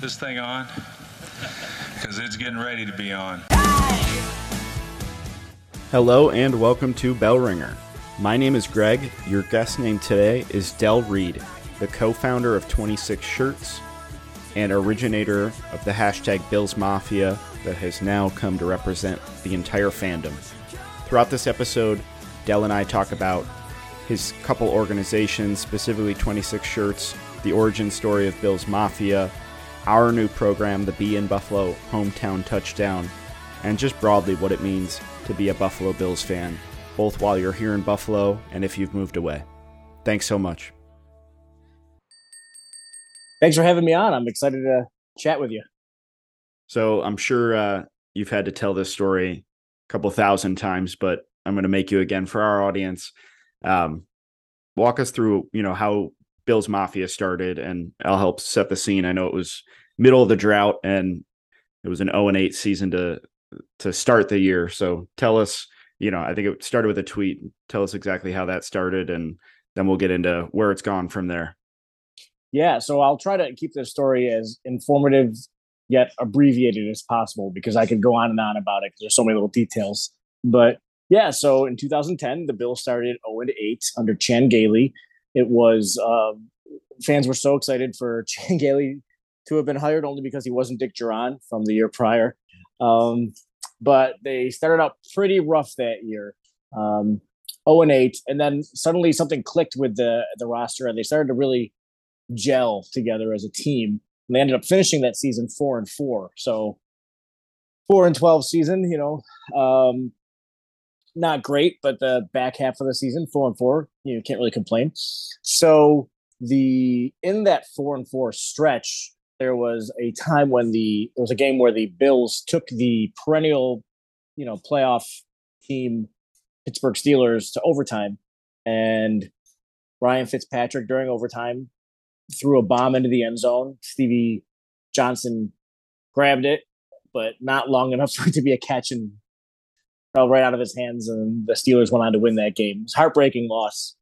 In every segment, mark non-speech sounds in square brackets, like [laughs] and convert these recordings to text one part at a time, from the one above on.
this thing on? Because it's getting ready to be on. Hello and welcome to Bell Ringer. My name is Greg. Your guest name today is Del Reid, the co founder of 26 Shirts and originator of the hashtag Bills Mafia that has now come to represent the entire fandom. Throughout this episode, Del and I talk about his couple organizations, specifically 26 Shirts, the origin story of Bills Mafia, our new program, the Be in Buffalo Hometown Touchdown, and just broadly what it means to be a Buffalo Bills fan, both while you're here in Buffalo and if you've moved away. Thanks so much. Thanks for having me on. I'm excited to chat with you. So I'm sure uh, you've had to tell this story a couple thousand times, but I'm going to make you again for our audience. Um, walk us through, you know, how Bills Mafia started, and I'll help set the scene. I know it was middle of the drought, and it was an 0 and 8 season to to start the year. So tell us, you know, I think it started with a tweet. Tell us exactly how that started, and then we'll get into where it's gone from there. Yeah, so I'll try to keep this story as informative yet abbreviated as possible because I could go on and on about it because there's so many little details. But yeah, so in 2010, the bill started 0 and 8 under Chan Gailey. It was uh, fans were so excited for [laughs] Chan Gailey to have been hired only because he wasn't Dick Jauron from the year prior. Um, but they started out pretty rough that year. Um, 0 and 8, and then suddenly something clicked with the the roster, and they started to really gel together as a team. And they ended up finishing that season four and four. So four and twelve season, you know, um, not great, but the back half of the season, four and four, you know, can't really complain. So the in that four and four stretch, there was a time when the there was a game where the Bills took the perennial, you know, playoff team Pittsburgh Steelers to overtime, and Ryan Fitzpatrick during overtime threw a bomb into the end zone. Stevie Johnson grabbed it, but not long enough [laughs] for it to be a catch and fell right out of his hands. And the Steelers went on to win that game. It was heartbreaking loss.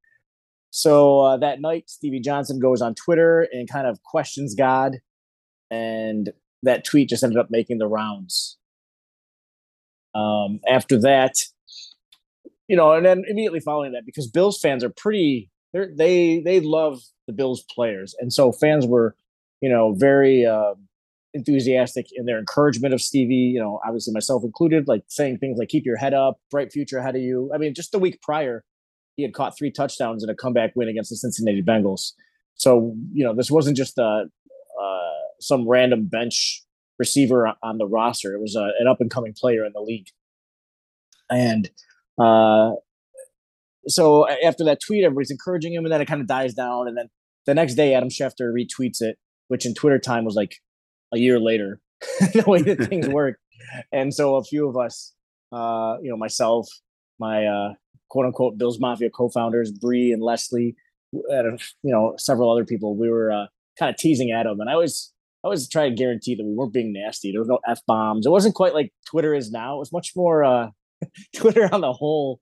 So uh, that night, Stevie Johnson goes on Twitter and kind of questions God. And that tweet just ended up making the rounds. Um, after that, you know, and then immediately following that, because Bills fans are pretty, they they love the Bills players, and so fans were, you know, very uh, enthusiastic in their encouragement of Stevie. You know, obviously myself included, like saying things like "keep your head up, bright future ahead of you." I mean, just the week prior, he had caught three touchdowns in a comeback win against the Cincinnati Bengals. So you know, this wasn't just a some random bench receiver on the roster. It was a, an up and coming player in the league, and uh, so after that tweet, everybody's encouraging him, and then it kind of dies down. And then the next day, Adam Schefter retweets it, which in Twitter time was like a year later, [laughs] the way that things [laughs] work. And so a few of us, uh, you know, myself, my uh, quote unquote Bills Mafia co-founders, Bree and Leslie, and you know, several other people, we were uh, kind of teasing Adam, and I was. I was trying to guarantee that we weren't being nasty. There was no f bombs. It wasn't quite like Twitter is now. It was much more uh, [laughs] Twitter on the whole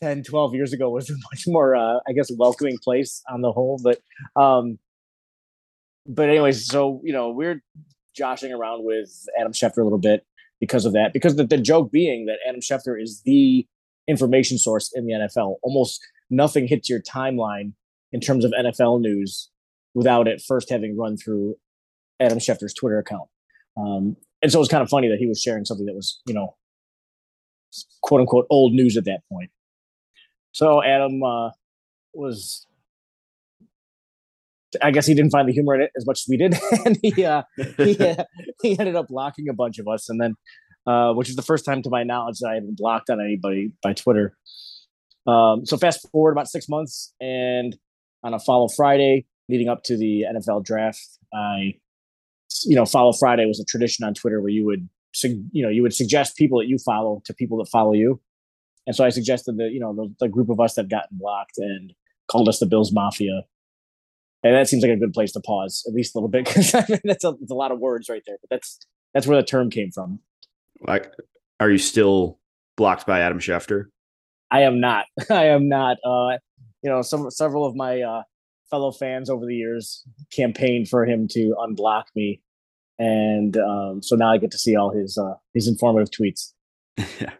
10, 12 years ago was a much more, uh, I guess, welcoming place on the whole. But, um, but anyways, so, you know, we're joshing around with Adam Schefter a little bit because of that, because the, the joke being that Adam Schefter is the information source in the NFL. Almost nothing hits your timeline in terms of NFL news without it first having run through Adam Schefter's Twitter account. Um, and so it was kind of funny that he was sharing something that was, you know, quote unquote old news at that point. So Adam uh, was, I guess he didn't find the humor in it as much as we did, [laughs] and he uh, he, uh, [laughs] [laughs] he ended up blocking a bunch of us, and then uh, which is the first time to my knowledge that I had been blocked on anybody by Twitter. Um, so fast forward about six months, and on a follow Friday leading up to the NFL draft, I, you know, follow Friday was a tradition on Twitter where you would, you know, you would suggest people that you follow to people that follow you. And so I suggested that, you know, the, the group of us that gotten blocked and called us the Bills Mafia. And that seems like a good place to pause, at least a little bit, because [laughs] I mean, that's a, a lot of words right there. But that's that's where the term came from. Like, are you still blocked by Adam Schefter? I am not. [laughs] I am not. Uh, you know, some several of my uh, fellow fans over the years campaigned for him to unblock me, and um, so now I get to see all his uh, his informative tweets. [laughs] yeah,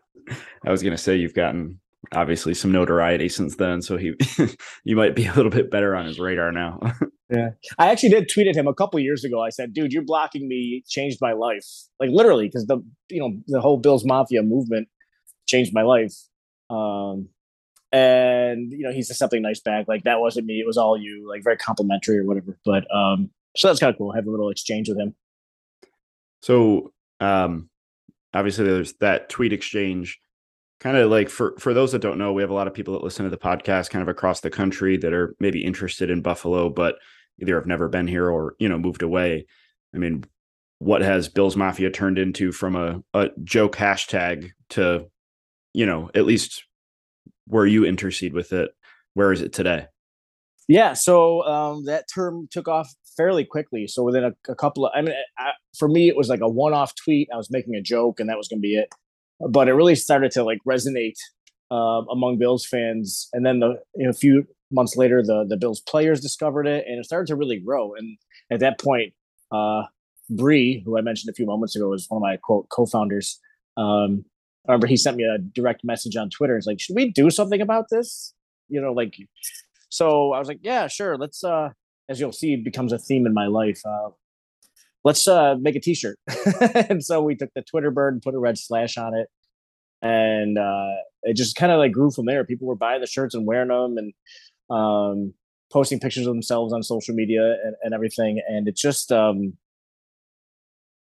I was gonna say you've gotten obviously some notoriety since then, so he [laughs] you might be a little bit better on his radar now. [laughs] yeah, I actually did tweet at him a couple years ago. I said, "Dude, you're blocking me. Changed my life, like literally, because the you know the whole Bills Mafia movement changed my life." Um, and you know he said something nice back like that wasn't me it was all you like very complimentary or whatever but um so that's kind of cool have a little exchange with him so um obviously there's that tweet exchange. Kind of like for for those that don't know we have a lot of people that listen to the podcast kind of across the country that are maybe interested in buffalo but either have never been here or you know moved away. I mean what has bills mafia turned into from a, a joke hashtag to you know at least where you intercede with it? Where is it today? Yeah so um, that term took off fairly quickly so within a, a couple of i mean I, for me it was like a one-off tweet i was making a joke and that was going to be it but it really started to like resonate uh, among Bills fans. And then the you know, a few months later, the the Bills players discovered it, and it started to really grow. And at that point, uh, Bree, who I mentioned a few moments ago, was one of my quote co-founders. Um, I remember he sent me a direct message on Twitter. It's like, should we do something about this? You know, like, so I was like, yeah, sure. Let's, uh, as you'll see, becomes a theme in my life. Uh, let's uh, make a t-shirt. [laughs] and so we took the Twitter bird and put a red slash on it. And uh, it just kind of like grew from there. People were buying the shirts and wearing them and um, posting pictures of themselves on social media and, and everything. And it just um,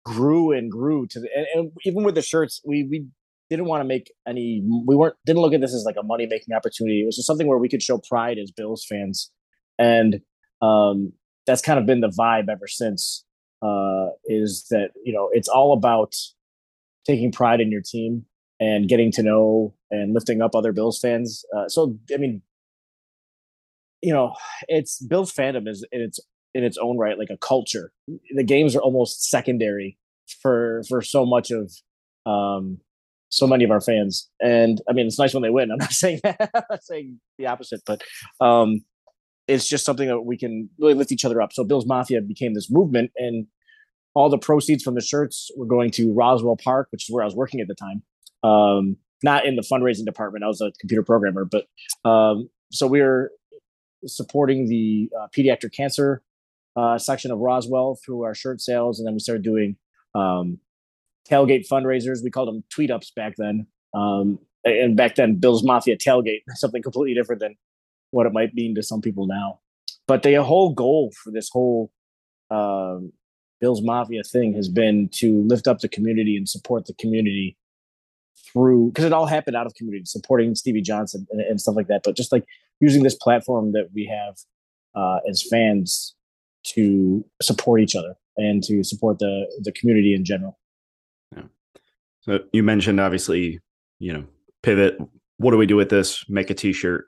grew and grew to the, and, and even with the shirts, we, we didn't want to make any, we weren't, didn't look at this as like a money making opportunity. It was just something where we could show pride as Bills fans. And um, that's kind of been the vibe ever since uh, is that you know it's all about taking pride in your team and getting to know and lifting up other Bills fans. Uh, so I mean, you know, it's Bills fandom is in its in its own right like a culture. The games are almost secondary for for so much of um so many of our fans. And I mean, it's nice when they win. I'm not [laughs] saying that. I'm not saying the opposite, but um, it's just something that we can really lift each other up. So Bills Mafia became this movement, and all the proceeds from the shirts were going to Roswell Park, which is where I was working at the time. Um, not in the fundraising department; I was a computer programmer. But um, so we were supporting the uh, pediatric cancer uh, section of Roswell through our shirt sales, and then we started doing um, tailgate fundraisers. We called them tweet ups back then. Um, and back then, Bills Mafia tailgate, [laughs] something completely different than what it might mean to some people now. But the whole goal for this whole um, Bills Mafia thing has been to lift up the community and support the community through because it all happened out of community supporting Stevie Johnson and, and, stuff like that. But just like using this platform that we have uh, as fans to support each other and to support the the community in general. Yeah. So you mentioned obviously, you know, pivot. What do we do with this? Make a T-shirt.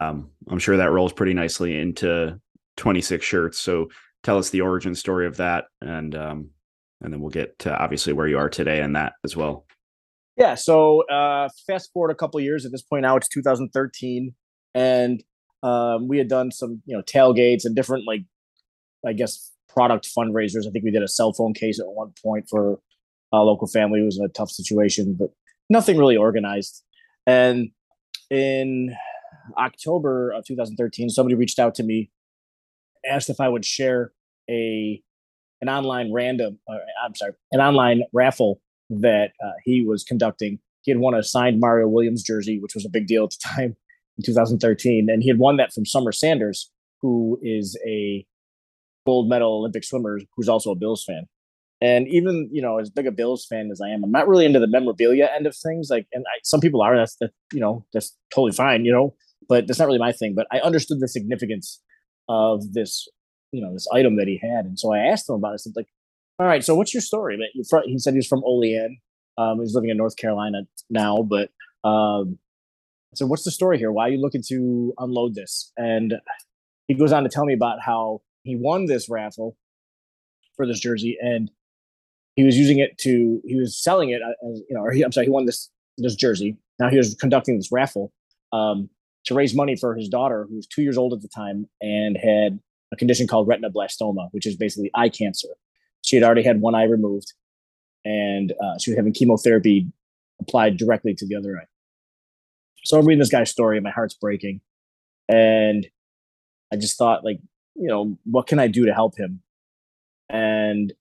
Um, I'm sure that rolls pretty nicely into 26 shirts. So tell us the origin story of that, and um, and then we'll get to obviously where you are today and that as well. Yeah. So uh, fast forward a couple years. At this point now, it's 2013, and um, we had done some you know tailgates and different like I guess product fundraisers. I think we did a cell phone case at one point for a local family who was in a tough situation, but nothing really organized. And in October of 2013, somebody reached out to me, asked if I would share a an online random, uh, I'm sorry, an online raffle that uh, he was conducting. He had won a signed Mario Williams jersey, which was a big deal at the time [laughs] in 2013, and he had won that from Summer Sanders, who is a gold medal Olympic swimmer who's also a Bills fan. And even you know, as big a Bills fan as I am, I'm not really into the memorabilia end of things. Like, and I, some people are. That's that you know, that's totally fine. You know, but that's not really my thing. But I understood the significance of this, you know, this item that he had, and so I asked him about it. I said, like, all right, so what's your story? But he said he was from Olean. Um, he's living in North Carolina now, but um, so what's the story here? Why are you looking to unload this? And he goes on to tell me about how he won this raffle for this jersey, and he was using it to he was selling it uh, as you know, or he, I'm sorry, he won this this jersey. Now he was conducting this raffle um, to raise money for his daughter, who was two years old at the time and had a condition called retinoblastoma, which is basically eye cancer. She had already had one eye removed, and uh, she was having chemotherapy applied directly to the other eye. So I'm reading this guy's story, and my heart's breaking, and I just thought, like, you know, what can I do to help him? And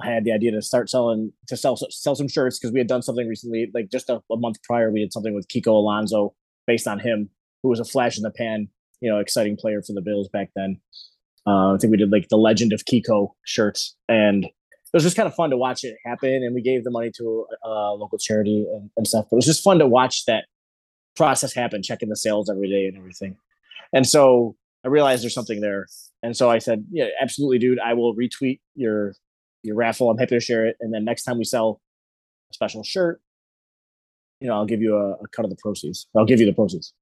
I had the idea to start selling to sell sell some shirts because we had done something recently, like just a, a, month prior, we did something with Kiko Alonso based on him, who was a flash in the pan, you know, exciting player for the Bills back then. Uh, I think we did like the Legend of Kiko shirts, and it was just kind of fun to watch it happen. And we gave the money to a, a local charity and, and stuff. But it was just fun to watch that process happen, checking the sales every day and everything. And so I realized there's something there. And so I said, yeah, absolutely, dude. I will retweet your your raffle. I'm happy to share it. And then next time we sell a special shirt, you know, I'll give you a, a cut of the proceeds. I'll give you the proceeds.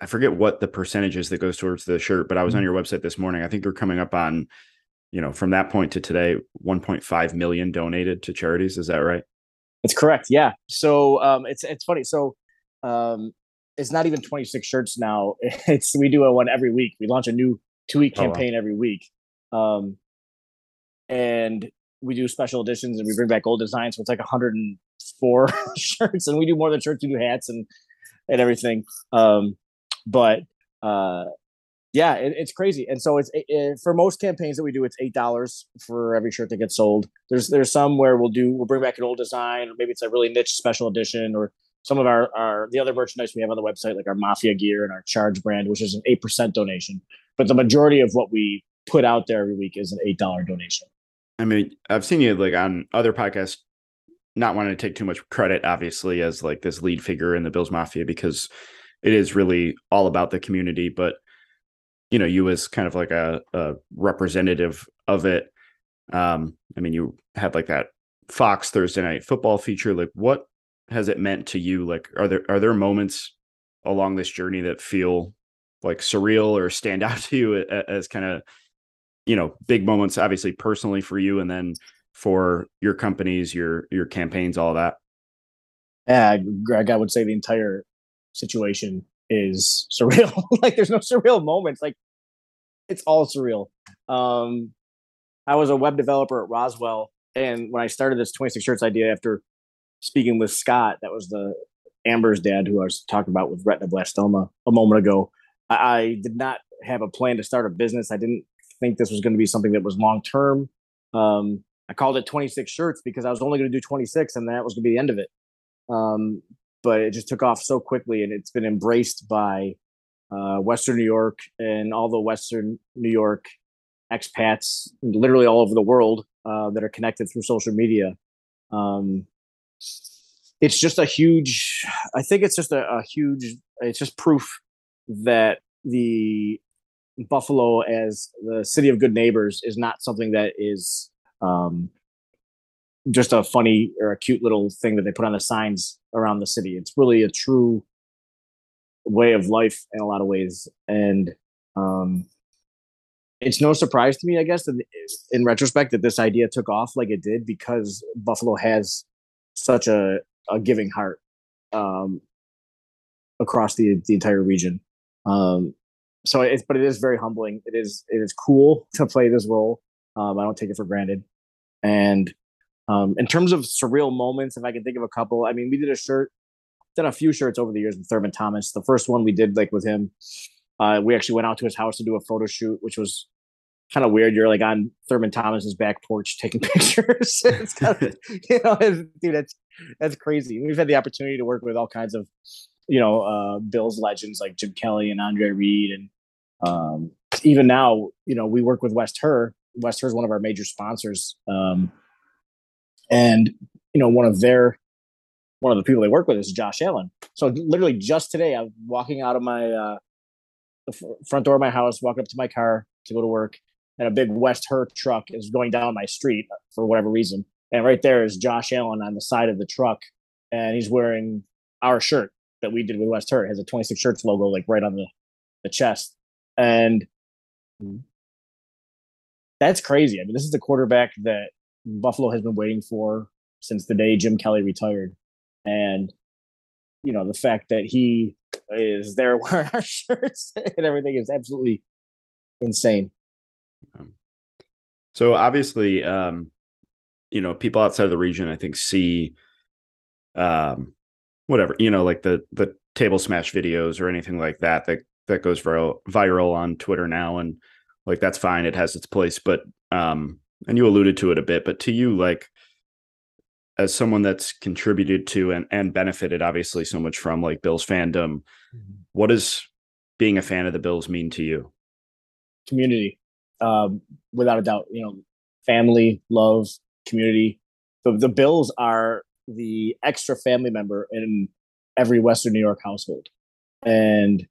I forget what the percentage is that goes towards the shirt, but I was mm-hmm. on your website this morning. I think you're coming up on, you know, from that point to today, 1.5 million donated to charities. Is that right? It's correct. Yeah. So um, it's it's funny. So um, it's not even 26 shirts now. [laughs] It's we do a one every week. We launch a new two week campaign oh, wow. every week. Um, and we do special editions and we bring back old designs. So it's like 104 [laughs] shirts, and we do more than shirts. We do hats and and everything. Um, but uh, yeah, it, it's crazy. And so it's it, for most campaigns that we do, it's eight dollars for every shirt that gets sold. There's there's some where we'll do we'll bring back an old design, or maybe it's a really niche special edition, or some of our, our the other merchandise we have on the website, like our Mafia gear and our Charge brand, which is an eight percent donation. But the majority of what we put out there every week is an eight dollar donation. I mean, I've seen you like on other podcasts, not wanting to take too much credit, obviously, as like this lead figure in the Bills Mafia because it is really all about the community. But you know, you as kind of like a, a representative of it. Um, I mean, you had like that Fox Thursday night football feature. Like, what has it meant to you? Like, are there are there moments along this journey that feel like surreal or stand [laughs] out to you as kind of you know big moments obviously personally for you and then for your companies your your campaigns all that? Yeah greg i would say the entire situation is [laughs] surreal. Like there's no surreal moments. Like it's all surreal. Um i was a web developer at roswell and when i started this 26 shirts idea after speaking with scott that was the amber's dad who i was talking about with retinoblastoma a moment ago I, I did not have a plan to start a business. I didn't think this was going to be something that was long term. Um, I called it 26 shirts because I was only going to do 26 and that was going to be the end of it. Um, but it just took off so quickly and it's been embraced by uh, Western New York and all the Western New York expats, literally all over the world uh, that are connected through social media. Um, it's just a huge, I think it's just a, a huge, it's just proof that the Buffalo as the city of good neighbors is not something that is um, just a funny or a cute little thing that they put on the signs around the city. It's really a true way of life in a lot of ways, and um, it's no surprise to me, I guess, in, in retrospect, that this idea took off like it did because Buffalo has such a, a giving heart um, across the the entire region. Um, so it's but it is very humbling. It is it is cool to play this role. Um, I don't take it for granted. And um, in terms of surreal moments, if I can think of a couple, I mean, we did a shirt, done a few shirts over the years with Thurman Thomas. The first one we did like with him, uh, we actually went out to his house to do a photo shoot, which was kind of weird. You're like on Thurman Thomas's back porch taking [laughs] pictures. [laughs] it's kind of, [laughs] you know, dude, that's that's crazy. We've had the opportunity to work with all kinds of, you know, uh, Bills legends like Jim Kelly and Andre Reed and um, even now, you know, we work with West Herr. West Herr is one of our major sponsors. Um, and, you know, one of their, one of the people they work with is Josh Allen. So literally just today, I'm walking out of my, uh, the front door of my house, walking up to my car to go to work, and a big West Herr truck is going down my street for whatever reason. And right there is Josh Allen on the side of the truck, and he's wearing our shirt that we did with West Herr. It has a 26 shirts logo like right on the, the chest and that's crazy. I mean, this is the quarterback that Buffalo has been waiting for since the day Jim Kelly retired. And, you know, the fact that he is there [laughs] wearing our shirts and everything is absolutely insane. Um, So obviously, um, you know, people outside of the region, I think, see, um, whatever you know, like the the table smash videos or anything like that that that goes viral viral on Twitter now, and like that's fine, it has its place. But um, and you alluded to it a bit, but to you, like as someone that's contributed to and and benefited obviously so much from like Bills fandom, mm-hmm. what does being a fan of the Bills mean to you? Community, um, without a doubt. You know, family, love, community. The the Bills are the extra family member in every Western New York household, and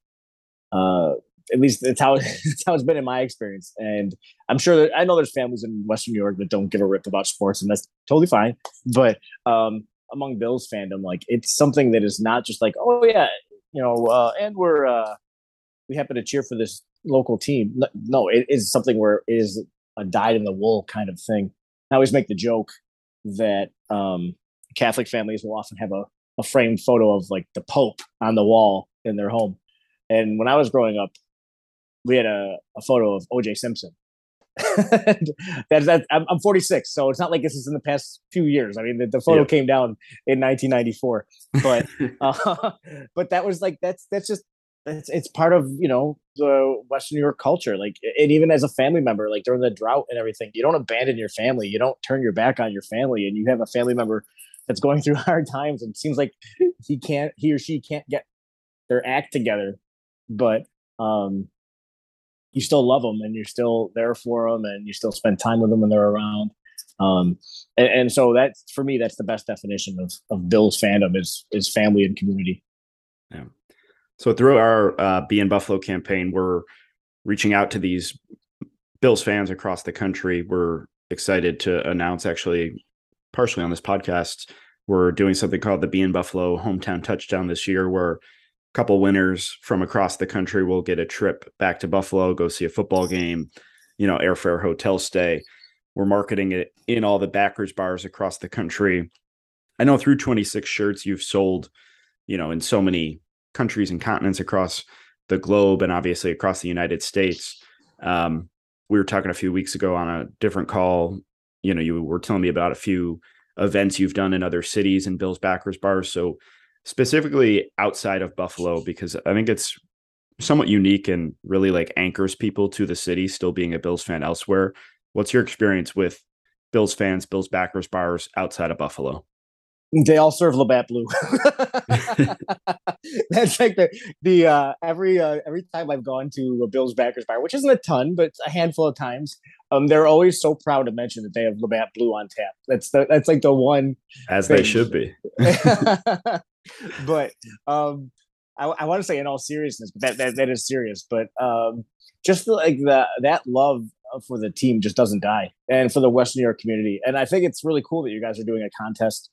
uh, at least that's how [laughs] that's how it's been in my experience. And I'm sure that I know there's families in Western New York that don't give a rip about sports, and that's totally fine. But um, among Bills fandom, like it's something that is not just like, oh yeah, you know, uh, and we're uh, we happen to cheer for this local team. No, it is something where it is a dyed in the wool kind of thing. I always make the joke that um, Catholic families will often have a, a framed photo of like the Pope on the wall in their home. And when I was growing up, we had a, a photo of OJ Simpson. [laughs] that's that I'm, I'm 46, so it's not like this is in the past few years. I mean, the, the photo yeah. came down in 1994, but [laughs] uh, [laughs] but that was like that's that's just it's it's part of you know the Western New York culture. Like, and even as a family member, like during the drought and everything, you don't abandon your family. You don't turn your back on your family, and you have a family member that's going through hard times, and seems like he can't, he or she can't get their act together, but um, you still love them, and you're still there for them, and you still spend time with them when they're around. Um, and, and so that's for me, that's the best definition of of Bill's fandom is is family and community. Yeah. So through our uh, Be in Buffalo campaign, we're reaching out to these Bills fans across the country. We're excited to announce, actually, partially on this podcast, we're doing something called the Be in Buffalo Hometown Touchdown this year, where couple winners from across the country will get a trip back to Buffalo, go see a football game, you know, airfare, hotel stay. We're marketing it in all the backers bars across the country. I know through 26 shirts you've sold, you know, in so many countries and continents across the globe and obviously across the United States. Um, we were talking a few weeks ago on a different call. You know, you were telling me about a few events you've done in other cities and Bill's backers bars. So specifically outside of Buffalo, because I think it's somewhat unique and really like anchors people to the city, still being a Bills fan elsewhere. What's your experience with Bills fans, Bills backers bars outside of Buffalo? They all serve Labatt Blue. [laughs] [laughs] That's like the the uh, every uh, every time I've gone to a Bills backers bar, which isn't a ton, but a handful of times. Um, they're always so proud to mention that they have Labatt Blue on tap. That's the that's like the one as thing. they should be. [laughs] but um, I, I want to say in all seriousness, but that that, that is serious. But um, just the, like the that love for the team just doesn't die, and for the West New York community. And I think it's really cool that you guys are doing a contest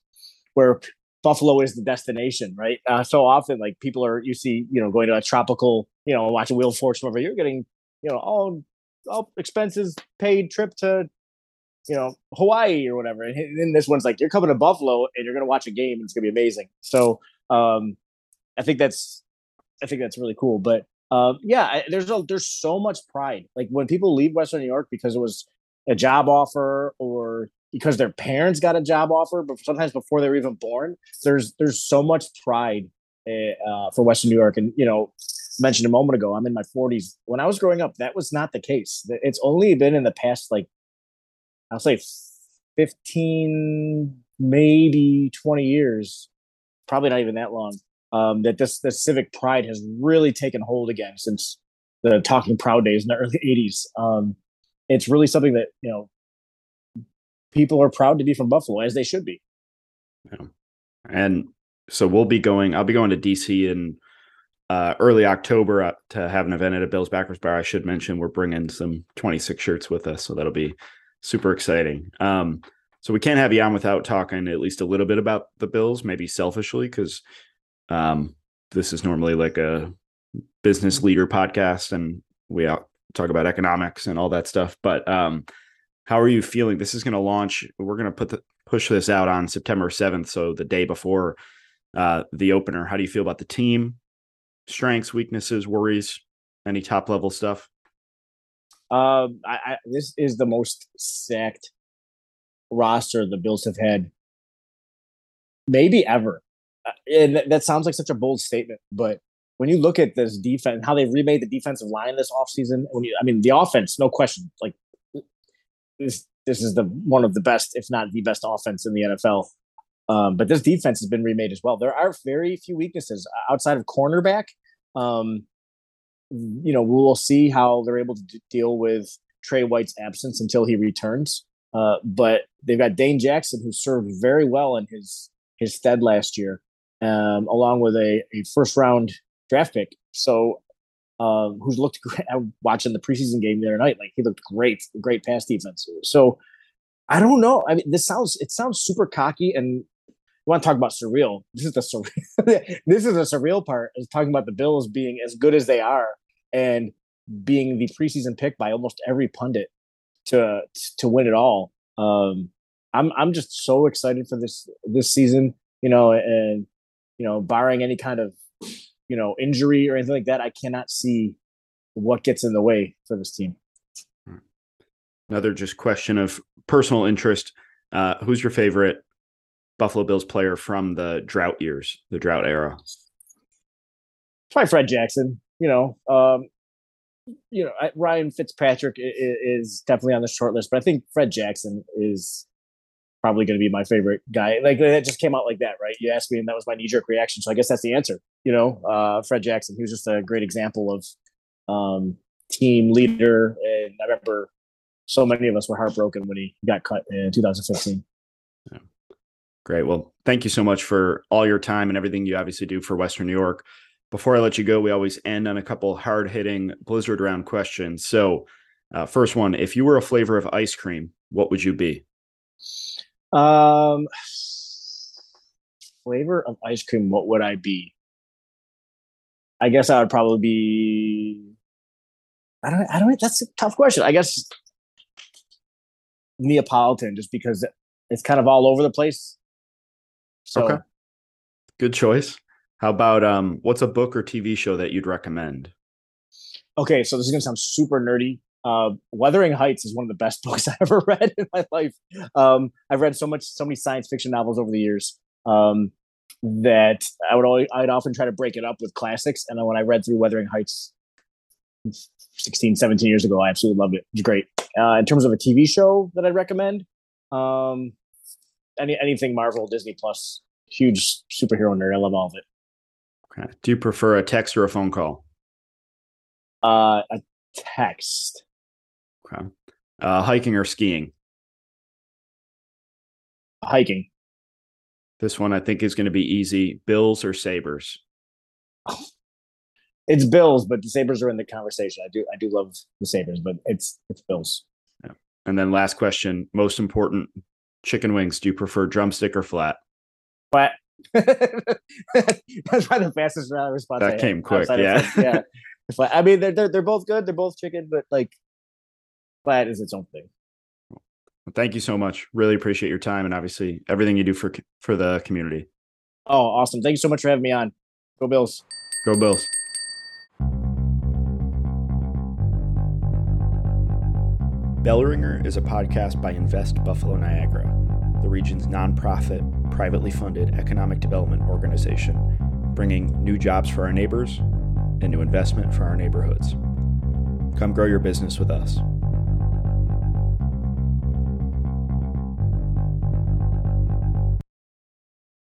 where Buffalo is the destination, right? Uh, so often, like people are, you see, you know, going to a tropical, you know, watching Wheel of Fortune over, you're getting, you know, all all expenses paid trip to, you know, Hawaii or whatever. And then this one's like you're coming to Buffalo and you're going to watch a game and it's going to be amazing. So um, I think that's, I think that's really cool. But um, yeah, there's a, there's so much pride. Like when people leave Western New York because it was a job offer or because their parents got a job offer, but sometimes before they were even born. There's there's so much pride eh, uh, for Western New York, and you know, mentioned a moment ago, I'm in my 40s. When I was growing up, that was not the case. It's only been in the past like I'll say 15, maybe 20 years, probably not even that long. Um, that this this civic pride has really taken hold again since the Talking Proud days in the early [laughs] 80s. Um, it's really something that you know people are proud to be from Buffalo, as they should be. Yeah. And so we'll be going. I'll be going to DC in uh, early October uh, to have an event at a Bills Backers Bar. I should mention we're bringing some 26 shirts with us, so that'll be super exciting. Um, so we can't have you on without talking at least a little bit about the Bills, maybe selfishly, because um, this is normally like a business leader podcast, and we out, talk about economics and all that stuff. But um, how are you feeling? This is going to launch. We're going to put the push this out on September 7th, so the day before uh, the opener. How do you feel about the team? Strengths, weaknesses, worries, any top level stuff? Um, I, I, this is the most stacked roster the Bills have had, maybe ever. Uh, and that, that sounds like such a bold statement, but when you look at this defense, how they remade the defensive line this offseason, when you, I mean, the offense, no question, like this, this is the one of the best, if not the best offense in the NFL. Um, but this defense has been remade as well. There are very few weaknesses outside of cornerback. Um, you know, we'll see how they're able to d- deal with Tre White's absence until he returns. Uh, but they've got Dane Jackson, who served very well in his his stead last year, um, along with a, a first round draft pick. So, um, who's looked [laughs] great? Watching the preseason game the other night. Like he looked great, great pass defense. So, I don't know. I mean, this sounds it sounds super cocky, and you want to talk about surreal. This is the surreal. [laughs] this is the surreal part is talking about the Bills being as good as they are and being the preseason pick by almost every pundit to to win it all. Um, I'm I'm just so excited for this this season. You know, and you know, barring any kind of you know injury or anything like that, I cannot see what gets in the way for this team. Another just question of personal interest. Uh, who's your favorite Buffalo Bills player from the drought years, the drought era? Try Fred Jackson. You know, um, you know, Ryan Fitzpatrick is definitely on the short list, but I think Fred Jackson is probably going to be my favorite guy. Like that just came out like that, right? You asked me, and that was my knee jerk reaction. So I guess that's the answer. You know, uh, Fred Jackson. He was just a great example of um, team leader, and I remember so many of us were heartbroken when he got cut in 2015. Yeah. Great. Well, thank you so much for all your time and everything you obviously do for Western New York. Before I let you go, we always end on a couple hard hitting blizzard round questions. So, uh, first one if you were a flavor of ice cream, what would you be? Um, flavor of ice cream, what would I be? I guess I would probably be. I don't. I don't. That's a tough question. I guess Neapolitan, just because it's kind of all over the place. So, okay. Good choice. How about um, what's a book or TV show that you'd recommend? Okay, so this is gonna sound super nerdy. Uh, Wuthering Heights is one of the best [laughs] books I ever read in my life. Um, I've read so much, so many science fiction novels over the years um, that I would always, I'd often try to break it up with classics. And then when I read through Wuthering Heights 16, 17 years ago, I absolutely loved it. It's great. Uh, in terms of a TV show that I'd recommend, um, any anything Marvel, Disney Plus. Huge superhero nerd. I love all of it. Okay. Do you prefer a text or a phone call? Uh, a text. Okay. Uh, hiking or skiing? Hiking. This one I think is going to be easy. Bills or Sabres? [laughs] It's Bills, but the Sabres are in the conversation. I do I do love the Sabres, but it's it's Bills. Yeah. And then last question, most important, chicken wings. Do you prefer drumstick or flat? Flat. [laughs] That's probably the fastest response. That came quick. Yeah. yeah. [laughs] Flat. I mean, they're, they're they're both good. They're both chicken, but like flat is its own thing. Well, thank you so much. Really appreciate your time and obviously everything you do for for the community. Oh, awesome! Thank you so much for having me on. Go Bills. Go Bills. Bellringer is a podcast by Invest Buffalo Niagara, the region's nonprofit, privately funded economic development organization, bringing new jobs for our neighbors and new investment for our neighborhoods. Come grow your business with us.